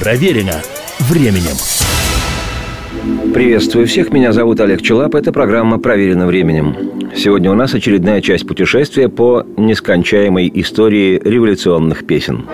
Проверено временем. Приветствую всех, меня зовут Олег Челап, это программа «Проверено временем». Сегодня у нас очередная часть путешествия по нескончаемой истории революционных песен.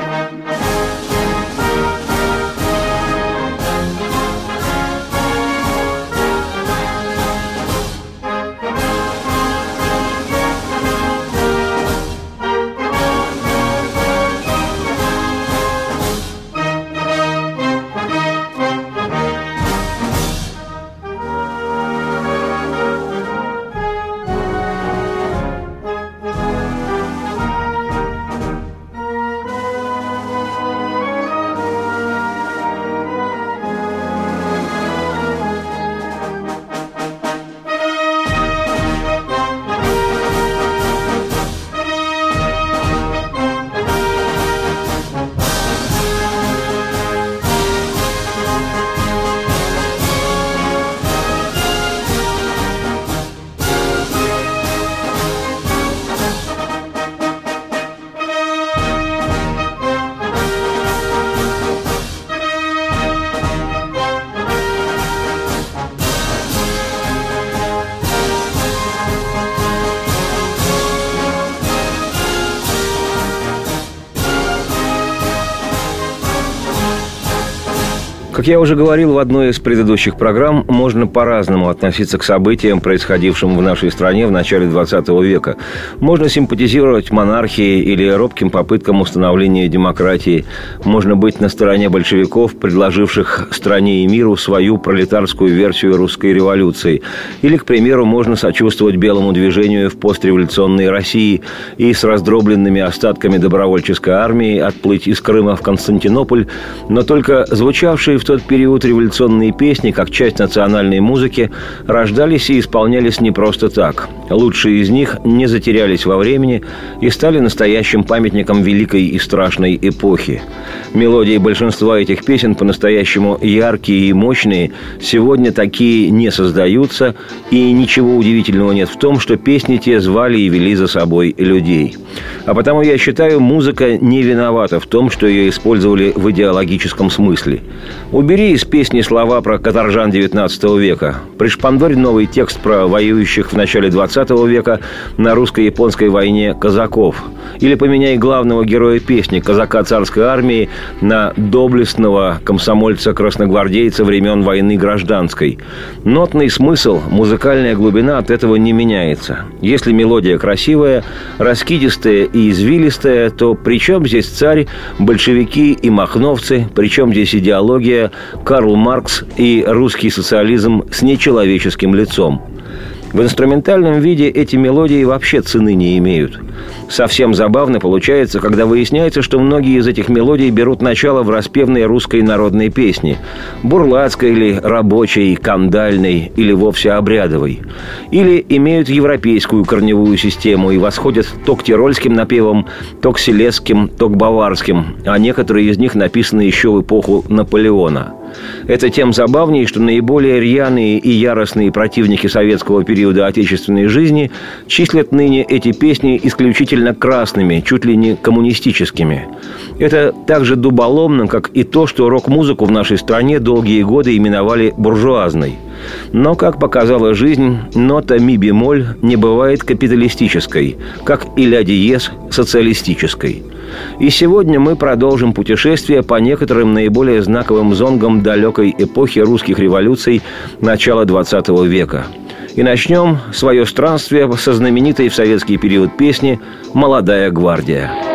Как я уже говорил в одной из предыдущих программ, можно по-разному относиться к событиям, происходившим в нашей стране в начале 20 века. Можно симпатизировать монархии или робким попыткам установления демократии. Можно быть на стороне большевиков, предложивших стране и миру свою пролетарскую версию русской революции. Или, к примеру, можно сочувствовать белому движению в постреволюционной России и с раздробленными остатками добровольческой армии отплыть из Крыма в Константинополь, но только звучавшие в в тот период революционные песни, как часть национальной музыки, рождались и исполнялись не просто так. Лучшие из них не затерялись во времени и стали настоящим памятником великой и страшной эпохи. Мелодии большинства этих песен по-настоящему яркие и мощные, сегодня такие не создаются, и ничего удивительного нет в том, что песни те звали и вели за собой людей. А потому я считаю, музыка не виновата в том, что ее использовали в идеологическом смысле. Убери из песни слова про каторжан XIX века. Пришпандорь новый текст про воюющих в начале XX века на русско-японской войне казаков. Или поменяй главного героя песни казака царской армии на доблестного комсомольца-красногвардейца времен войны гражданской. Нотный смысл, музыкальная глубина от этого не меняется. Если мелодия красивая, раскидистая и извилистая, то при чем здесь царь, большевики и махновцы, при чем здесь идеология, Карл Маркс и русский социализм с нечеловеческим лицом. В инструментальном виде эти мелодии вообще цены не имеют. Совсем забавно получается, когда выясняется, что многие из этих мелодий берут начало в распевной русской народной песне. Бурлацкой или рабочей, кандальной или вовсе обрядовой. Или имеют европейскую корневую систему и восходят то к тирольским напевам, то к селезским, то к баварским, а некоторые из них написаны еще в эпоху Наполеона – это тем забавнее, что наиболее рьяные и яростные противники советского периода отечественной жизни числят ныне эти песни исключительно красными, чуть ли не коммунистическими. Это так же дуболомно, как и то, что рок-музыку в нашей стране долгие годы именовали буржуазной. Но, как показала жизнь, нота ми-бемоль не бывает капиталистической, как и ля диез социалистической – и сегодня мы продолжим путешествие по некоторым наиболее знаковым зонгам далекой эпохи русских революций начала XX века. И начнем свое странствие со знаменитой в советский период песни «Молодая гвардия».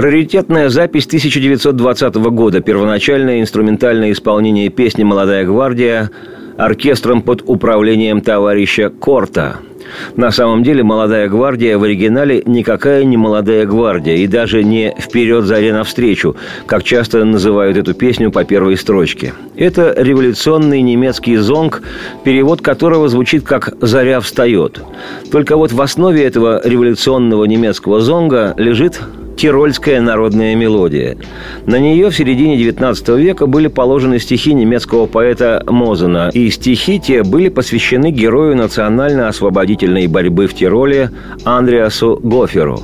Раритетная запись 1920 года, первоначальное инструментальное исполнение песни «Молодая гвардия» оркестром под управлением товарища Корта – на самом деле «Молодая гвардия» в оригинале никакая не «Молодая гвардия» и даже не «Вперед, заре навстречу», как часто называют эту песню по первой строчке. Это революционный немецкий зонг, перевод которого звучит как «Заря встает». Только вот в основе этого революционного немецкого зонга лежит тирольская народная мелодия. На нее в середине XIX века были положены стихи немецкого поэта Мозена, и стихи те были посвящены герою национально-освободительной борьбы в Тироле Андреасу Гоферу.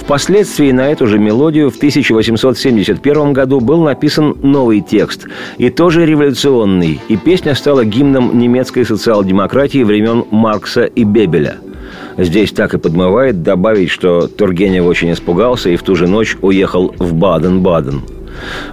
Впоследствии на эту же мелодию в 1871 году был написан новый текст, и тоже революционный, и песня стала гимном немецкой социал-демократии времен Маркса и Бебеля – Здесь так и подмывает добавить, что Тургенев очень испугался и в ту же ночь уехал в Баден-Баден –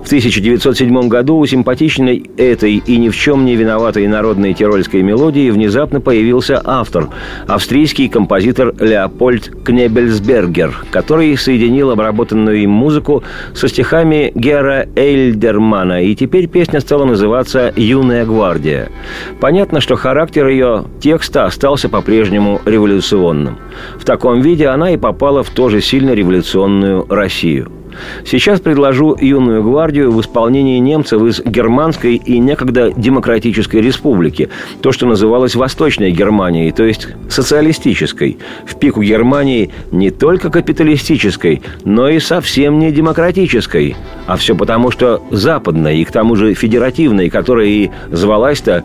в 1907 году у симпатичной этой и ни в чем не виноватой народной тирольской мелодии внезапно появился автор – австрийский композитор Леопольд Кнебельсбергер, который соединил обработанную им музыку со стихами Гера Эйльдермана, и теперь песня стала называться «Юная гвардия». Понятно, что характер ее текста остался по-прежнему революционным. В таком виде она и попала в тоже сильно революционную Россию – Сейчас предложу юную гвардию в исполнении немцев из Германской и некогда Демократической Республики, то, что называлось Восточной Германией, то есть социалистической. В пику Германии не только капиталистической, но и совсем не демократической. А все потому, что западной и к тому же федеративной, которая и звалась-то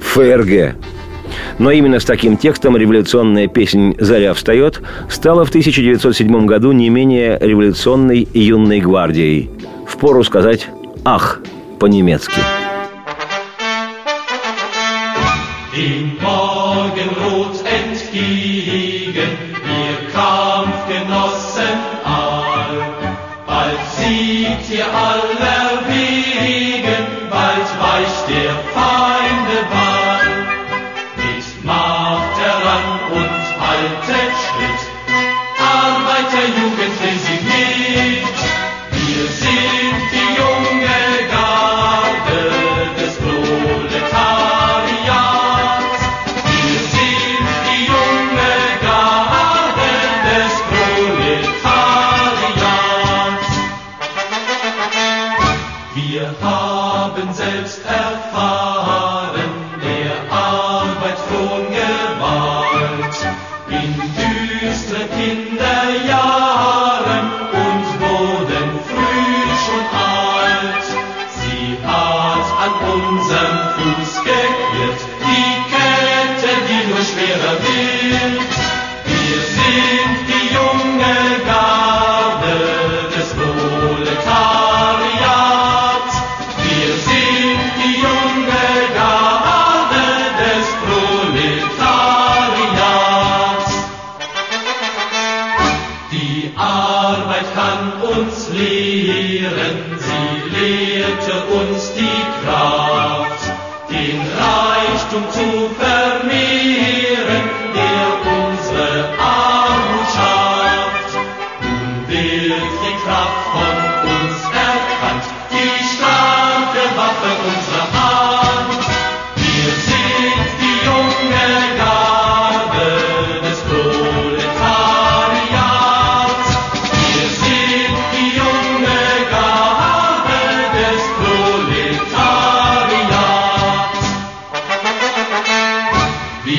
ФРГ. Но именно с таким текстом революционная песня «Заря встает» стала в 1907 году не менее революционной юной гвардией. Впору сказать «Ах» по-немецки.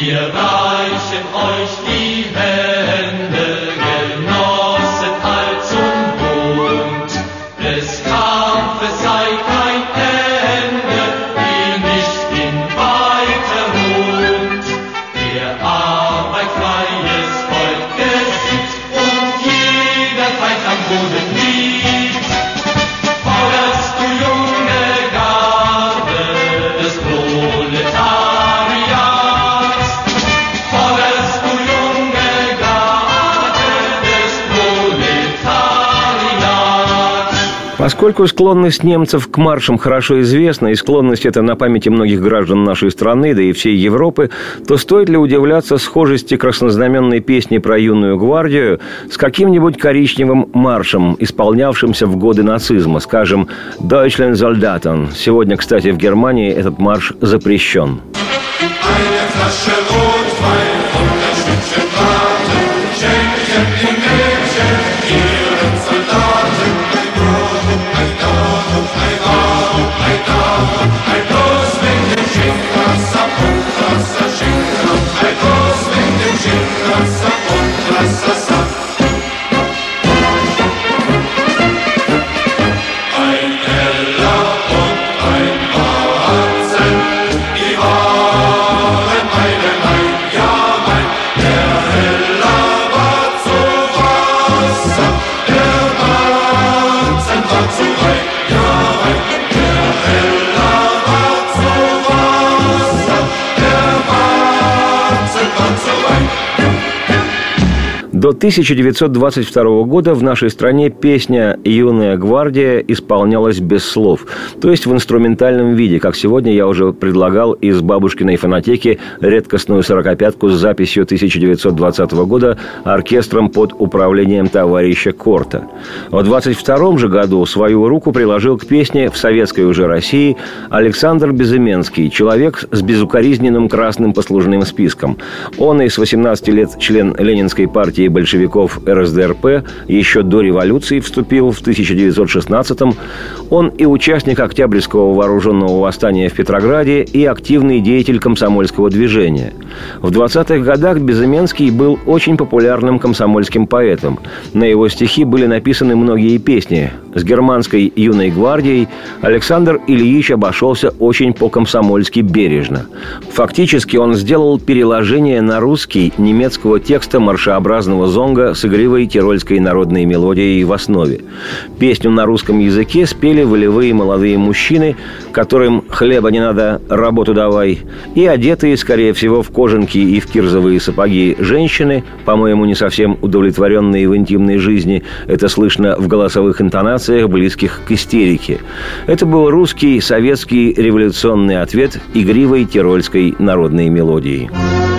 Wir reichen euch die Welt. Поскольку склонность немцев к маршам хорошо известна, и склонность эта на памяти многих граждан нашей страны, да и всей Европы, то стоит ли удивляться схожести краснознаменной песни про юную гвардию с каким-нибудь коричневым маршем, исполнявшимся в годы нацизма, скажем, «Deutschland Soldaten». Сегодня, кстати, в Германии этот марш запрещен. Eine Flasche Rotwein und ein Stückchen Braten schenke До 1922 года в нашей стране песня «Юная гвардия» исполнялась без слов, то есть в инструментальном виде, как сегодня я уже предлагал из бабушкиной фонотеки редкостную сорокопятку с записью 1920 года оркестром под управлением товарища Корта. В 22 же году свою руку приложил к песне в советской уже России Александр Безыменский, человек с безукоризненным красным послужным списком. Он и с 18 лет член Ленинской партии большевиков РСДРП еще до революции вступил в 1916-м. Он и участник Октябрьского вооруженного восстания в Петрограде, и активный деятель комсомольского движения. В 20-х годах Безыменский был очень популярным комсомольским поэтом. На его стихи были написаны многие песни. С германской юной гвардией Александр Ильич обошелся очень по-комсомольски бережно. Фактически он сделал переложение на русский немецкого текста маршеобразного Зонга с игривой тирольской народной мелодией в основе. Песню на русском языке спели волевые молодые мужчины, которым хлеба не надо, работу давай, и одетые, скорее всего, в кожанки и в кирзовые сапоги женщины, по-моему, не совсем удовлетворенные в интимной жизни, это слышно в голосовых интонациях, близких к истерике. Это был русский советский революционный ответ игривой тирольской народной мелодии. Star.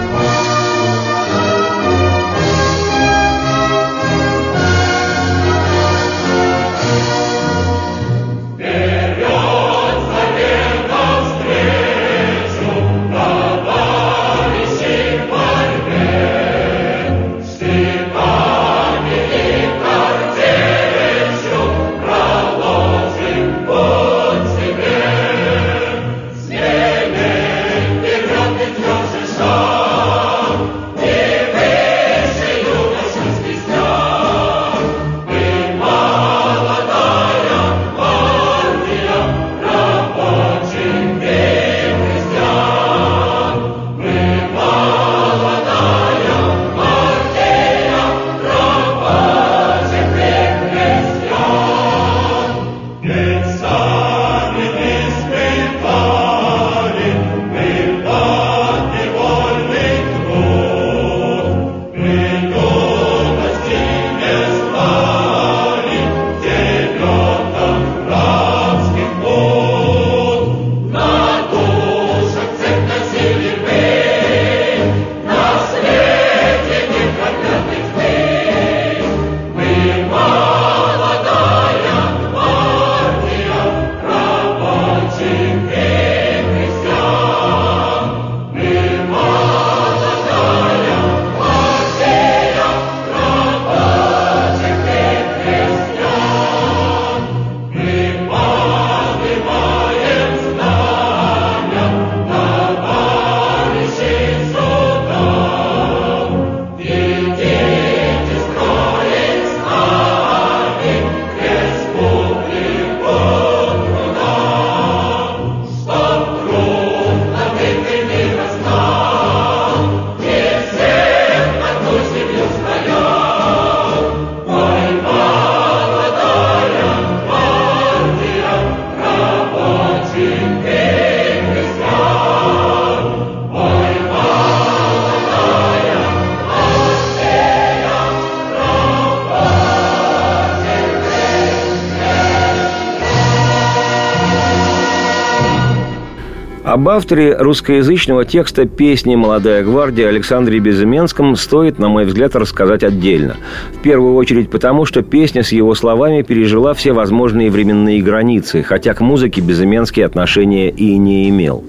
Об авторе русскоязычного текста песни «Молодая гвардия» Александре Безыменском стоит, на мой взгляд, рассказать отдельно. Первую очередь потому, что песня с его словами пережила все возможные временные границы, хотя к музыке Безыменский отношения и не имел.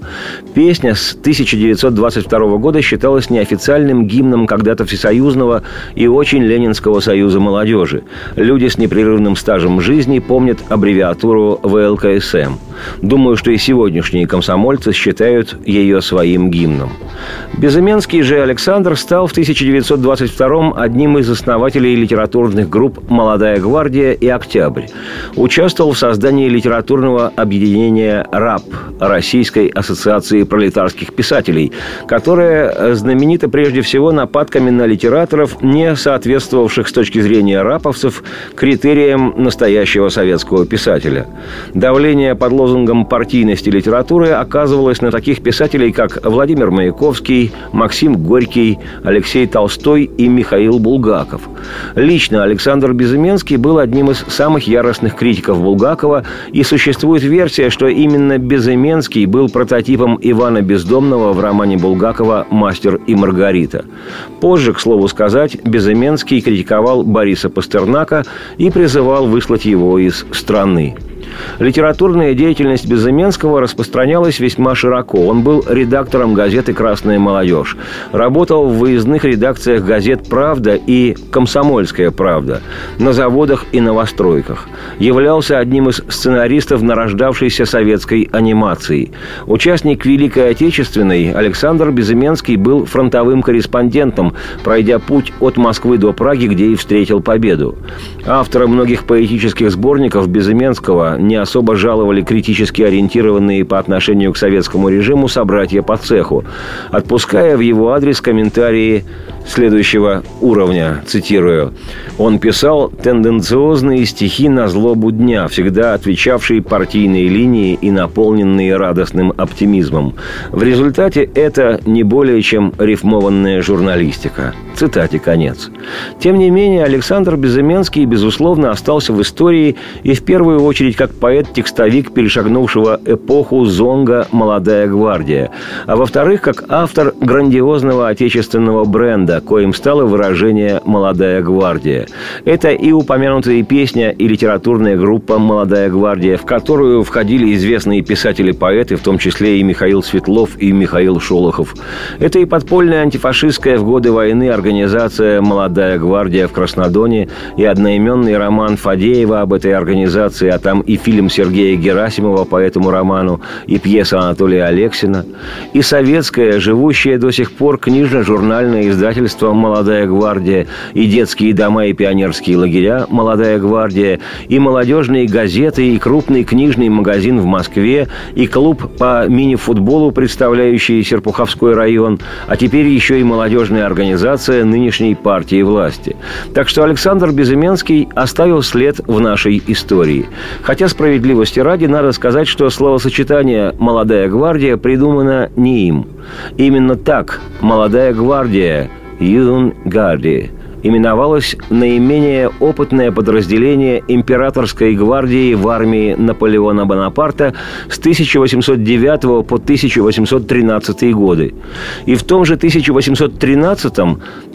Песня с 1922 года считалась неофициальным гимном когда-то Всесоюзного и очень Ленинского союза молодежи. Люди с непрерывным стажем жизни помнят аббревиатуру ВЛКСМ. Думаю, что и сегодняшние комсомольцы считают ее своим гимном. Безыменский же Александр стал в 1922 одним из основателей литературных групп «Молодая гвардия» и «Октябрь». Участвовал в создании литературного объединения «РАП» Российской ассоциации пролетарских писателей, которая знаменита прежде всего нападками на литераторов, не соответствовавших с точки зрения раповцев критериям настоящего советского писателя. Давление под лозунгом партийности литературы оказывалось на таких писателей, как Владимир Маяковский, Максим Горький, Алексей Толстой и Михаил Булгаков. Лично Александр Безыменский был одним из самых яростных критиков Булгакова, и существует версия, что именно Безыменский был прототипом Ивана Бездомного в романе Булгакова «Мастер и Маргарита». Позже, к слову сказать, Безыменский критиковал Бориса Пастернака и призывал выслать его из страны. Литературная деятельность Безыменского распространялась весьма широко. Он был редактором газеты «Красная молодежь». Работал в выездных редакциях газет «Правда» и «Комсомольская правда», на заводах и новостройках. Являлся одним из сценаристов нарождавшейся советской анимации. Участник Великой Отечественной Александр Безыменский был фронтовым корреспондентом, пройдя путь от Москвы до Праги, где и встретил победу. Автором многих поэтических сборников Безыменского не особо жаловали критически ориентированные по отношению к советскому режиму собратья по цеху, отпуская в его адрес комментарии следующего уровня, цитирую. «Он писал тенденциозные стихи на злобу дня, всегда отвечавшие партийной линии и наполненные радостным оптимизмом. В результате это не более чем рифмованная журналистика». Цитате конец. Тем не менее, Александр Безыменский, безусловно, остался в истории и в первую очередь как поэт-текстовик, перешагнувшего эпоху зонга «Молодая гвардия», а во-вторых, как автор грандиозного отечественного бренда, коим стало выражение «Молодая гвардия». Это и упомянутая песня, и литературная группа «Молодая гвардия», в которую входили известные писатели-поэты, в том числе и Михаил Светлов и Михаил Шолохов. Это и подпольная антифашистская в годы войны организация «Молодая гвардия» в Краснодоне, и одноименный роман Фадеева об этой организации, а там и фильм Сергея Герасимова по этому роману, и пьеса Анатолия Алексина, и советское, живущее до сих пор книжно-журнальное издательство «Молодая гвардия», и детские дома и пионерские лагеря «Молодая гвардия», и молодежные газеты, и крупный книжный магазин в Москве, и клуб по мини-футболу, представляющий Серпуховской район, а теперь еще и молодежная организация нынешней партии власти. Так что Александр Безыменский оставил след в нашей истории. Хотя справедливости ради надо сказать, что словосочетание «молодая гвардия» придумано не им. Именно так «молодая гвардия» Юн Гарди именовалось наименее опытное подразделение императорской гвардии в армии Наполеона Бонапарта с 1809 по 1813 годы. И в том же 1813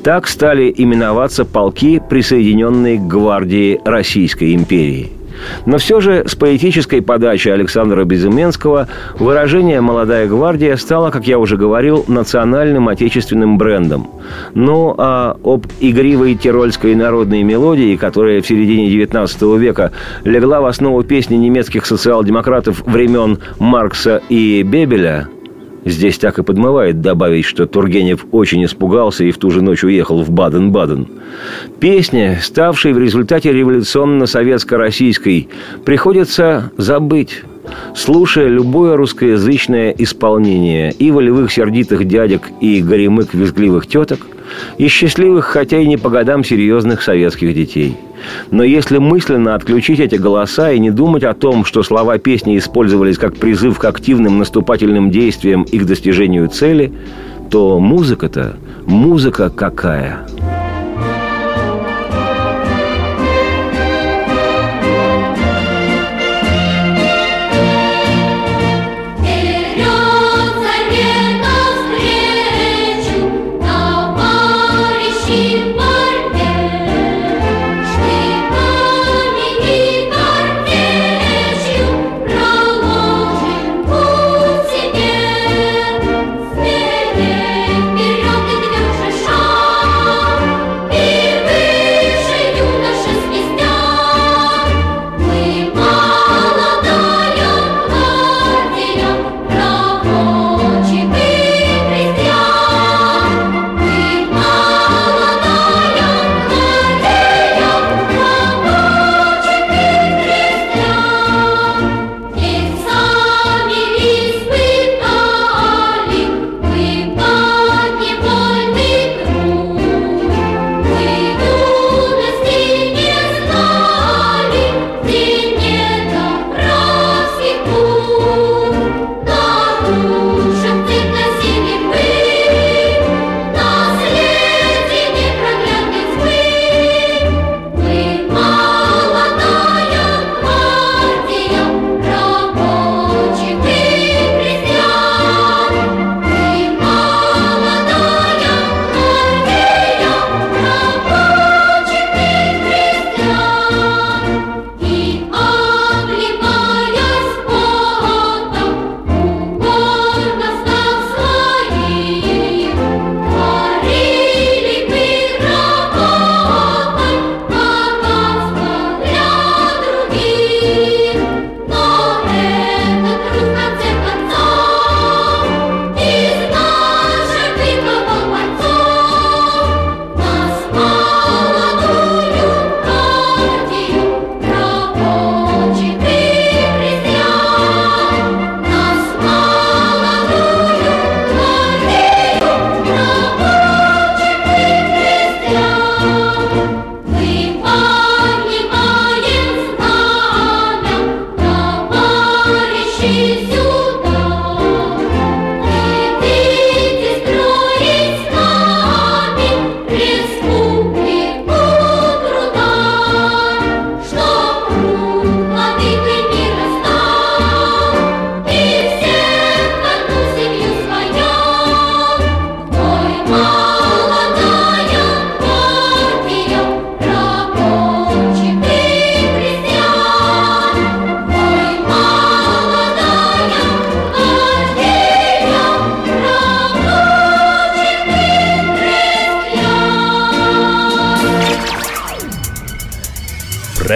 так стали именоваться полки, присоединенные к гвардии Российской империи – но все же с поэтической подачи Александра Безыменского выражение «Молодая гвардия» стало, как я уже говорил, национальным отечественным брендом. Ну, а об игривой тирольской народной мелодии, которая в середине XIX века легла в основу песни немецких социал-демократов времен Маркса и Бебеля – Здесь так и подмывает добавить, что Тургенев очень испугался и в ту же ночь уехал в Баден-Баден. Песня, ставшей в результате революционно-советско-российской, приходится забыть слушая любое русскоязычное исполнение и волевых сердитых дядек, и горемык визгливых теток, и счастливых, хотя и не по годам серьезных советских детей – но если мысленно отключить эти голоса и не думать о том, что слова песни использовались как призыв к активным наступательным действиям и к достижению цели, то музыка-то, музыка какая –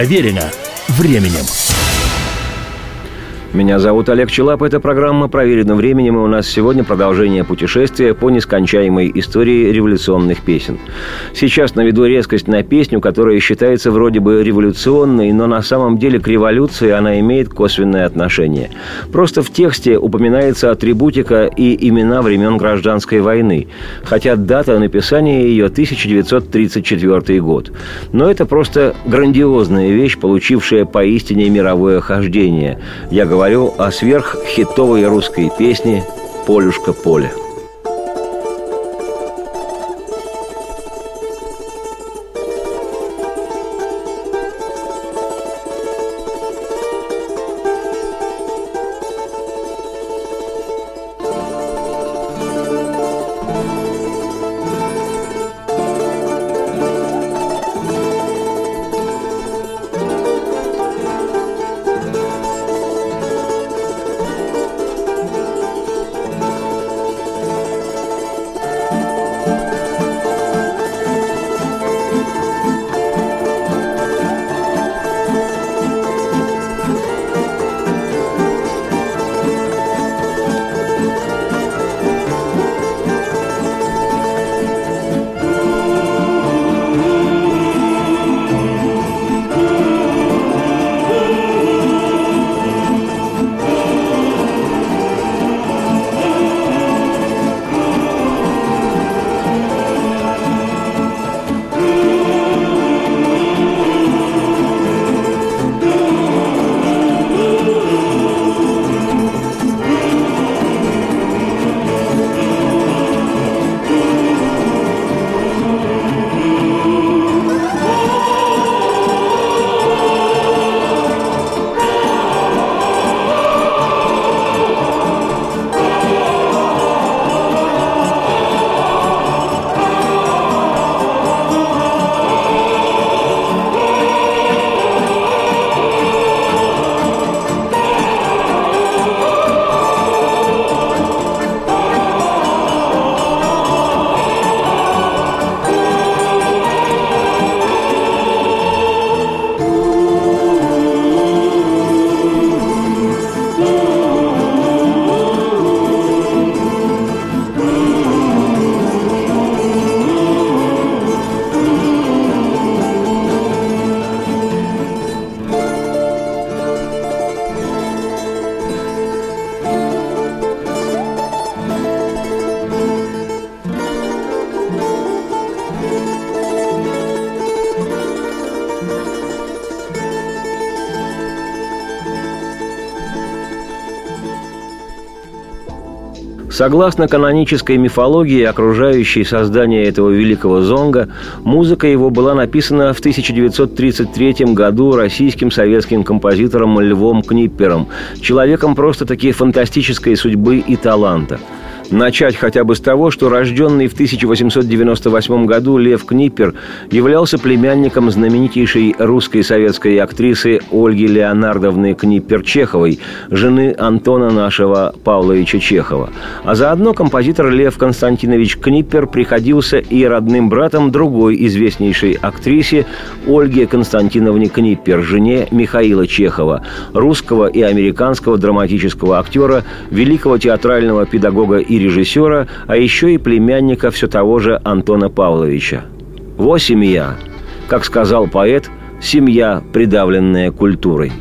Проверено временем. Меня зовут Олег Челап. Это программа «Проверено временем». И у нас сегодня продолжение путешествия по нескончаемой истории революционных песен. Сейчас наведу резкость на песню, которая считается вроде бы революционной, но на самом деле к революции она имеет косвенное отношение. Просто в тексте упоминается атрибутика и имена времен Гражданской войны, хотя дата написания ее 1934 год. Но это просто грандиозная вещь, получившая поистине мировое хождение. Я говорю говорю о сверххитовой русской песне «Полюшка поле». Согласно канонической мифологии, окружающей создание этого великого зонга, музыка его была написана в 1933 году российским советским композитором Львом Книппером, человеком просто-таки фантастической судьбы и таланта – Начать хотя бы с того, что рожденный в 1898 году Лев Книппер являлся племянником знаменитейшей русской советской актрисы Ольги Леонардовны Книппер-Чеховой, жены Антона нашего Павловича Чехова. А заодно композитор Лев Константинович Книппер приходился и родным братом другой известнейшей актрисе Ольге Константиновне Книппер, жене Михаила Чехова, русского и американского драматического актера, великого театрального педагога и режиссера, а еще и племянника все того же Антона Павловича. «Во семья», как сказал поэт, «семья, придавленная культурой».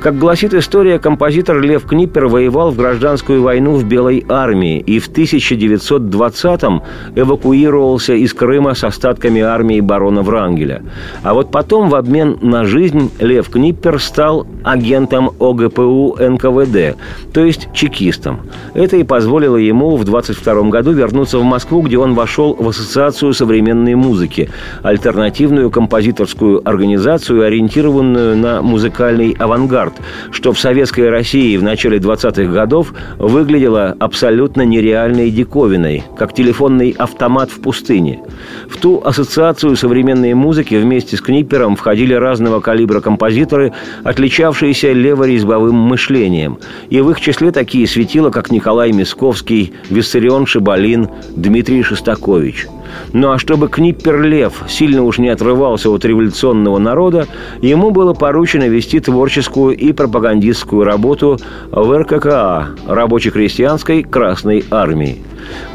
Как гласит история, композитор Лев Книппер воевал в гражданскую войну в Белой армии и в 1920-м эвакуировался из Крыма с остатками армии барона Врангеля. А вот потом в обмен на жизнь Лев Книппер стал агентом ОГПУ НКВД, то есть чекистом. Это и позволило ему в 22 году вернуться в Москву, где он вошел в Ассоциацию современной музыки, альтернативную композиторскую организацию, ориентированную на музыкальный авангард, спорт, что в советской России в начале 20-х годов выглядело абсолютно нереальной диковиной, как телефонный автомат в пустыне. В ту ассоциацию современной музыки вместе с Книппером входили разного калибра композиторы, отличавшиеся леворезьбовым мышлением. И в их числе такие светила, как Николай Мисковский, Виссарион Шибалин, Дмитрий Шостакович – Ну а чтобы Книппер Лев сильно уж не отрывался от революционного народа, ему было поручено вести творческую и пропагандистскую работу в РККА – Рабоче-крестьянской Красной Армии.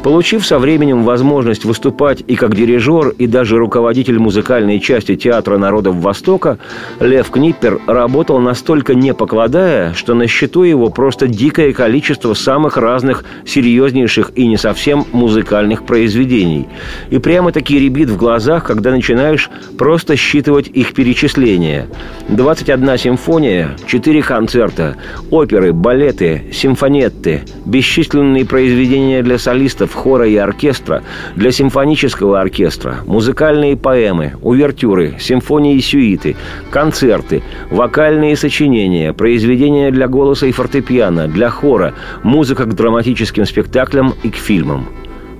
Получив со временем возможность выступать и как дирижер, и даже руководитель музыкальной части Театра народов Востока, Лев Книппер работал настолько не покладая, что на счету его просто дикое количество самых разных серьезнейших и не совсем музыкальных произведений. И прямо-таки ребит в глазах, когда начинаешь просто считывать их перечисления. 21 симфония, 4 концерта, оперы, балеты, симфонетты, бесчисленные произведения для солистов, солистов, хора и оркестра, для симфонического оркестра, музыкальные поэмы, увертюры, симфонии и сюиты, концерты, вокальные сочинения, произведения для голоса и фортепиано, для хора, музыка к драматическим спектаклям и к фильмам.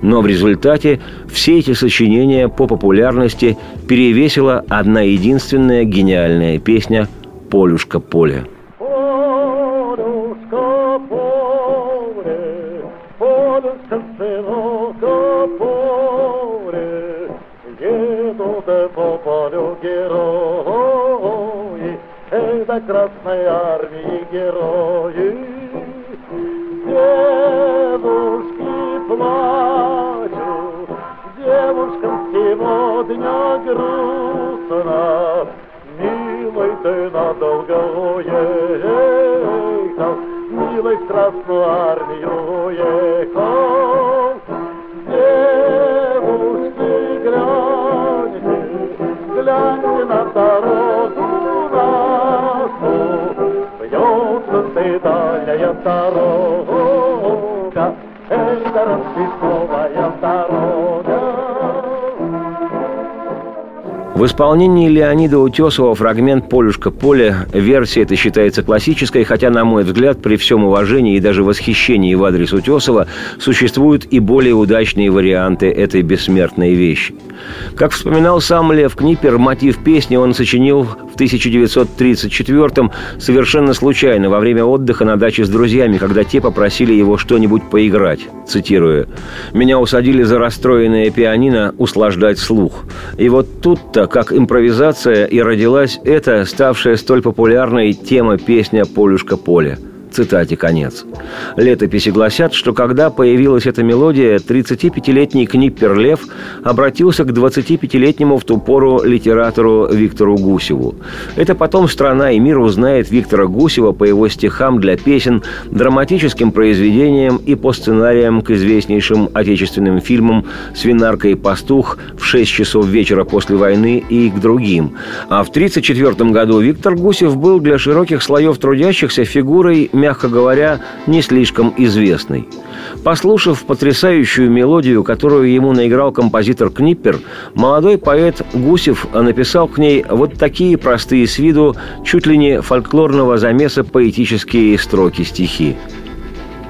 Но в результате все эти сочинения по популярности перевесила одна единственная гениальная песня «Полюшка поле». Исполнении Леонида Утесова фрагмент «Полюшка поле» версия эта считается классической, хотя, на мой взгляд, при всем уважении и даже восхищении в адрес Утесова существуют и более удачные варианты этой бессмертной вещи. Как вспоминал сам Лев Книпер, мотив песни он сочинил 1934-м совершенно случайно, во время отдыха на даче с друзьями, когда те попросили его что-нибудь поиграть. Цитирую. «Меня усадили за расстроенное пианино услаждать слух. И вот тут-то как импровизация и родилась эта, ставшая столь популярной тема песня «Полюшка поле». Цитате конец. Летописи гласят, что когда появилась эта мелодия, 35-летний Книппер Лев обратился к 25-летнему в ту пору литератору Виктору Гусеву. Это потом страна и мир узнает Виктора Гусева по его стихам для песен, драматическим произведениям и по сценариям к известнейшим отечественным фильмам «Свинарка и пастух» в 6 часов вечера после войны и к другим. А в 1934 году Виктор Гусев был для широких слоев трудящихся фигурой мягко говоря, не слишком известный. Послушав потрясающую мелодию, которую ему наиграл композитор Книппер, молодой поэт Гусев написал к ней вот такие простые с виду, чуть ли не фольклорного замеса поэтические строки стихи.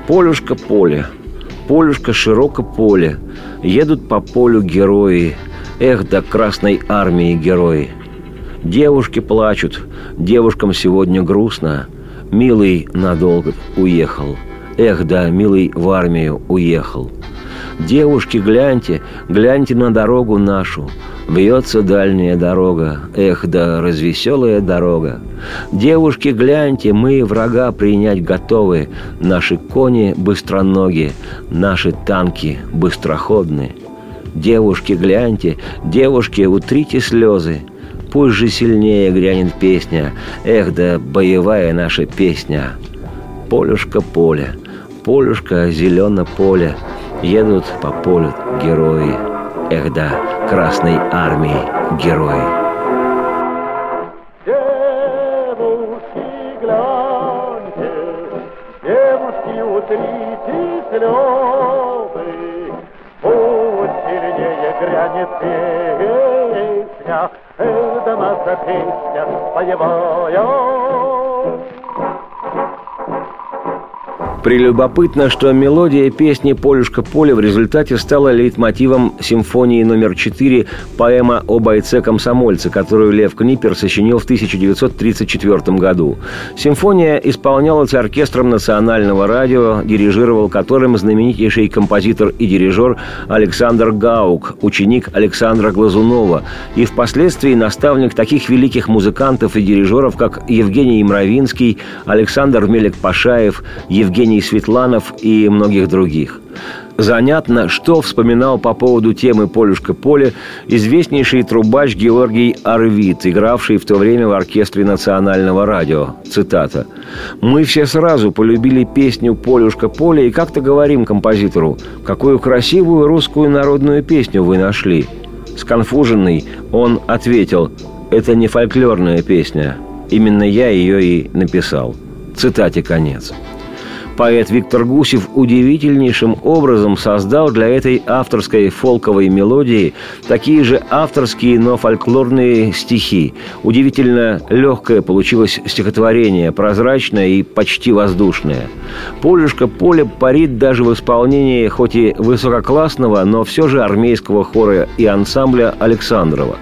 «Полюшка поле, полюшка широко поле, едут по полю герои, эх, до Красной Армии герои. Девушки плачут, девушкам сегодня грустно, Милый надолго уехал. Эх, да, милый в армию уехал. Девушки, гляньте, гляньте на дорогу нашу. Бьется дальняя дорога, эх, да развеселая дорога. Девушки, гляньте, мы врага принять готовы. Наши кони быстроногие, наши танки быстроходные. Девушки, гляньте, девушки, утрите слезы. Пусть же сильнее грянет песня, Эх, да боевая наша песня. Полюшка поле, полюшка зелено поле, Едут по полю герои, Эх, да Красной Армии герои. Песня боевая. Прелюбопытно, что мелодия песни «Полюшка поле» в результате стала лейтмотивом симфонии номер 4 поэма о бойце-комсомольце, которую Лев Книпер сочинил в 1934 году. Симфония исполнялась оркестром национального радио, дирижировал которым знаменитейший композитор и дирижер Александр Гаук, ученик Александра Глазунова, и впоследствии наставник таких великих музыкантов и дирижеров, как Евгений Мравинский, Александр Мелек-Пашаев, Евгений Евгений Светланов и многих других. Занятно, что вспоминал по поводу темы «Полюшка поле» известнейший трубач Георгий Арвид, игравший в то время в оркестре национального радио. Цитата. «Мы все сразу полюбили песню «Полюшка поле» и как-то говорим композитору, какую красивую русскую народную песню вы нашли». Сконфуженный он ответил, «Это не фольклорная песня. Именно я ее и написал». Цитате конец. Поэт Виктор Гусев удивительнейшим образом создал для этой авторской фолковой мелодии такие же авторские, но фольклорные стихи. Удивительно легкое получилось стихотворение, прозрачное и почти воздушное. «Полюшка поле парит даже в исполнении хоть и высококлассного, но все же армейского хора и ансамбля Александрова.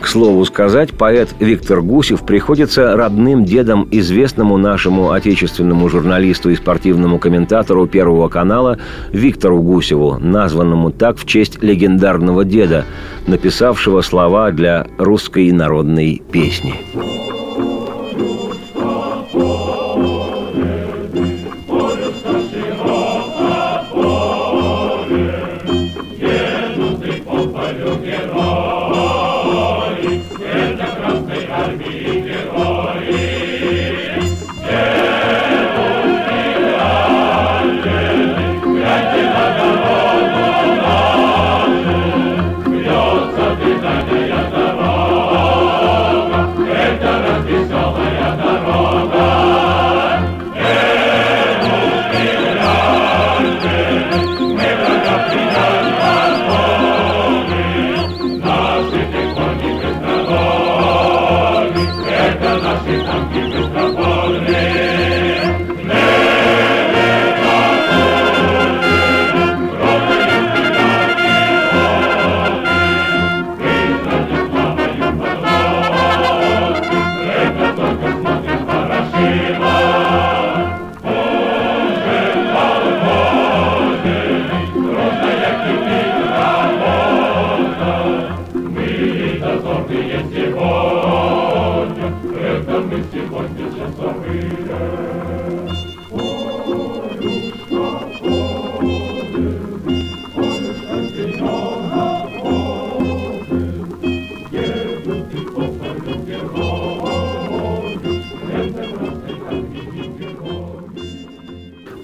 К слову сказать, поэт Виктор Гусев приходится родным дедом известному нашему отечественному журналисту и спортивному спортивному комментатору Первого канала Виктору Гусеву, названному так в честь легендарного деда, написавшего слова для русской народной песни.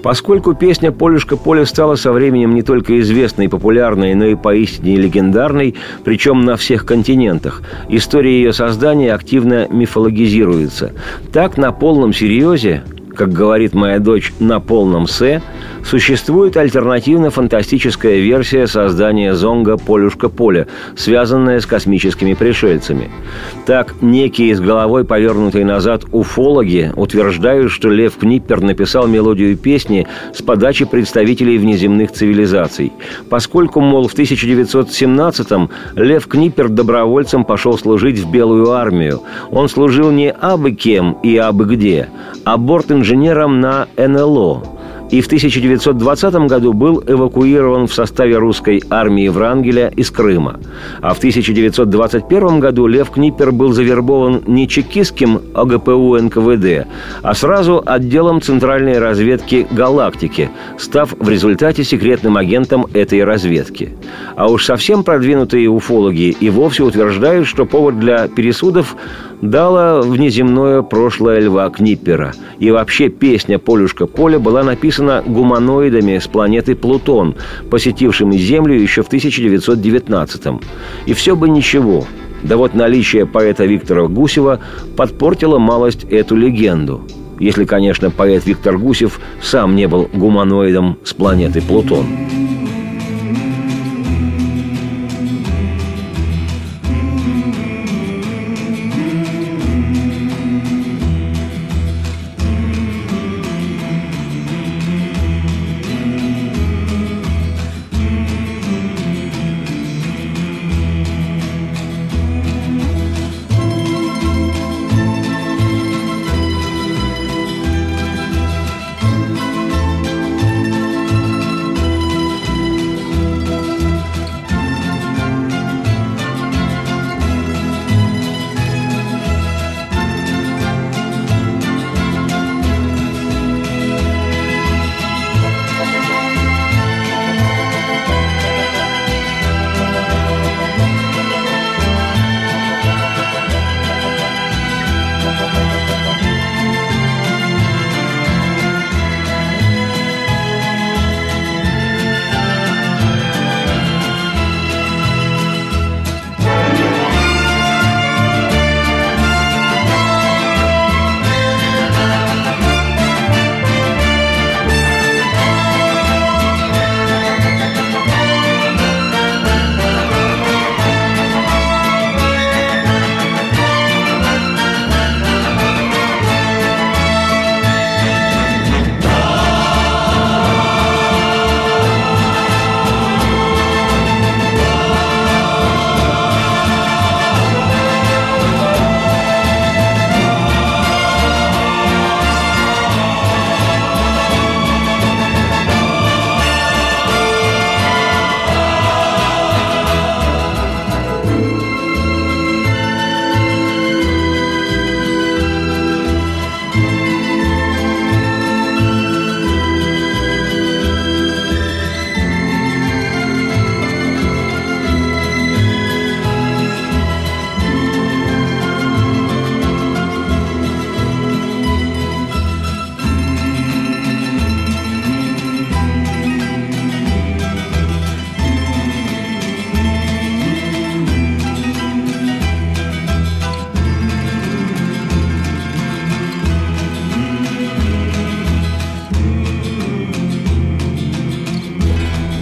Поскольку песня «Полюшка поле» стала со временем не только известной и популярной, но и поистине легендарной, причем на всех континентах, история ее создания активно мифологизируется. Так, на полном серьезе как говорит моя дочь, на полном «се», существует альтернативно-фантастическая версия создания зонга «Полюшка поле», связанная с космическими пришельцами. Так, некие с головой повернутой назад уфологи утверждают, что Лев Книппер написал мелодию песни с подачи представителей внеземных цивилизаций. Поскольку, мол, в 1917-м Лев Книппер добровольцем пошел служить в Белую армию. Он служил не абы кем и абы где, а борт-инженером на НЛО, и в 1920 году был эвакуирован в составе русской армии Врангеля из Крыма. А в 1921 году Лев Книпер был завербован не чекистским ОГПУ НКВД, а сразу отделом Центральной разведки «Галактики», став в результате секретным агентом этой разведки. А уж совсем продвинутые уфологи и вовсе утверждают, что повод для пересудов дало внеземное прошлое Льва Книппера. И вообще песня «Полюшка поля» была написана гуманоидами с планеты Плутон, посетившими Землю еще в 1919-м. И все бы ничего. Да вот наличие поэта Виктора Гусева подпортило малость эту легенду. Если, конечно, поэт Виктор Гусев сам не был гуманоидом с планеты Плутон.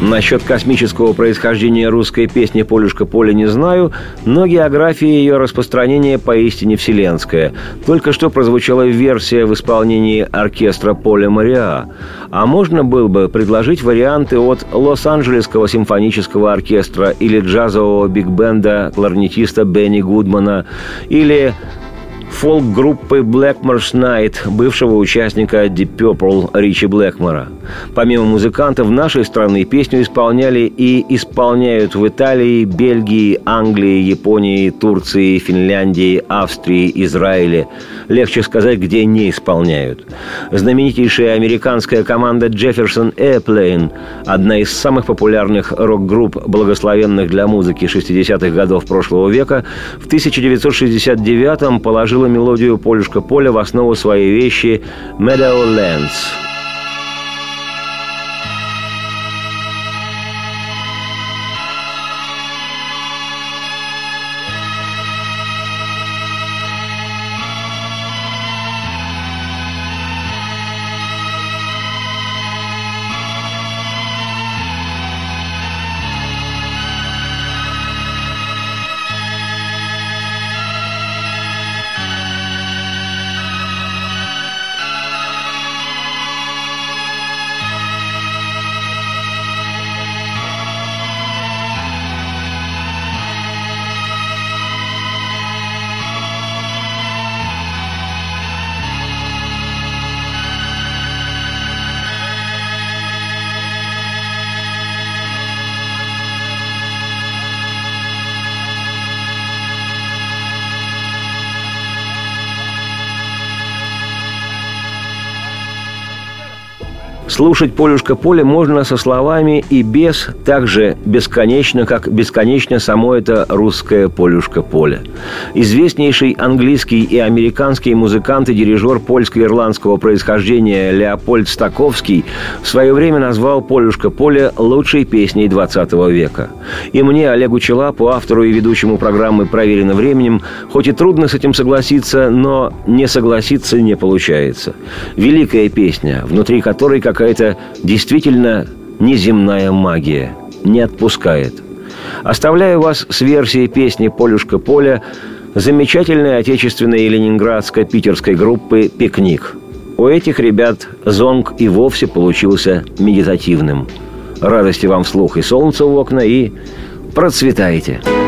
Насчет космического происхождения русской песни «Полюшка поле» не знаю, но география ее распространения поистине вселенская. Только что прозвучала версия в исполнении оркестра Поля Мариа. А можно было бы предложить варианты от Лос-Анджелесского симфонического оркестра или джазового биг-бенда кларнетиста Бенни Гудмана, или фолк-группы Blackmore's Night, бывшего участника Deep Purple Ричи Блэкмора. Помимо музыкантов нашей страны песню исполняли и исполняют в Италии, Бельгии, Англии, Японии, Турции, Финляндии, Австрии, Израиле. Легче сказать, где не исполняют. Знаменитейшая американская команда Jefferson Airplane, одна из самых популярных рок-групп, благословенных для музыки 60-х годов прошлого века, в 1969-м положила мелодию «Полюшка поля» в основу своей вещи «Meadowlands». Слушать «Полюшка поле» можно со словами и без, так же бесконечно, как бесконечно само это русское «Полюшка поле». Известнейший английский и американский музыкант и дирижер польско-ирландского происхождения Леопольд Стаковский в свое время назвал «Полюшка поле» лучшей песней 20 века. И мне, Олегу Челапу, автору и ведущему программы «Проверено временем», хоть и трудно с этим согласиться, но не согласиться не получается. Великая песня, внутри которой, как какая-то действительно неземная магия. Не отпускает. Оставляю вас с версией песни «Полюшка поля» замечательной отечественной и ленинградско-питерской группы «Пикник». У этих ребят зонг и вовсе получился медитативным. Радости вам вслух и солнца в окна, и процветайте! Процветайте!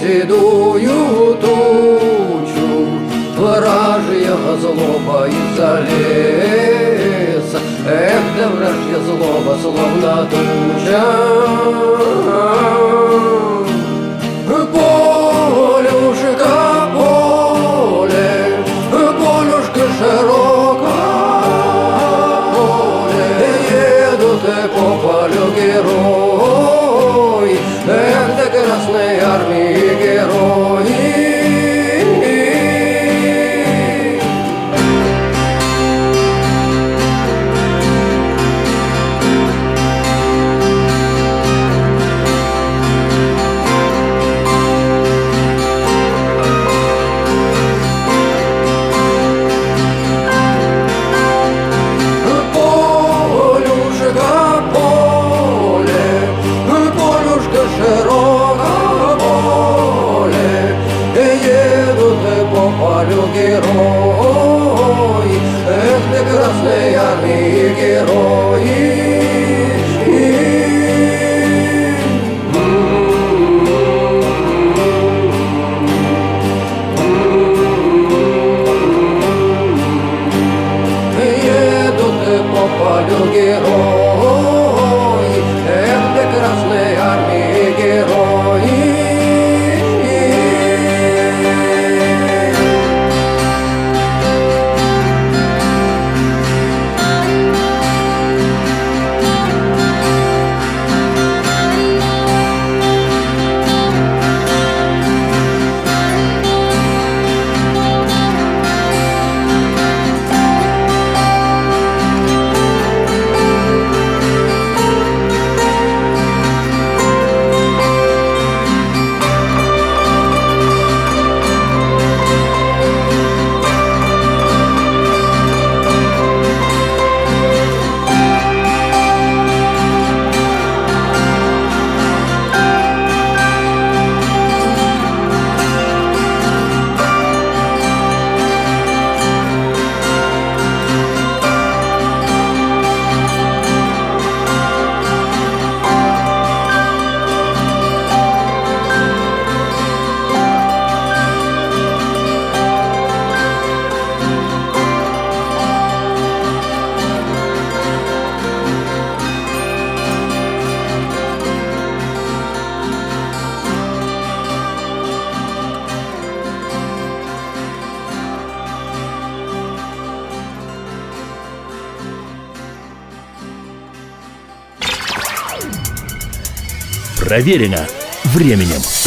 Седую тучу, Вражья злоба из-за леса, Эх, да вражья злоба, словно туча. Полюшка, Проверено временем.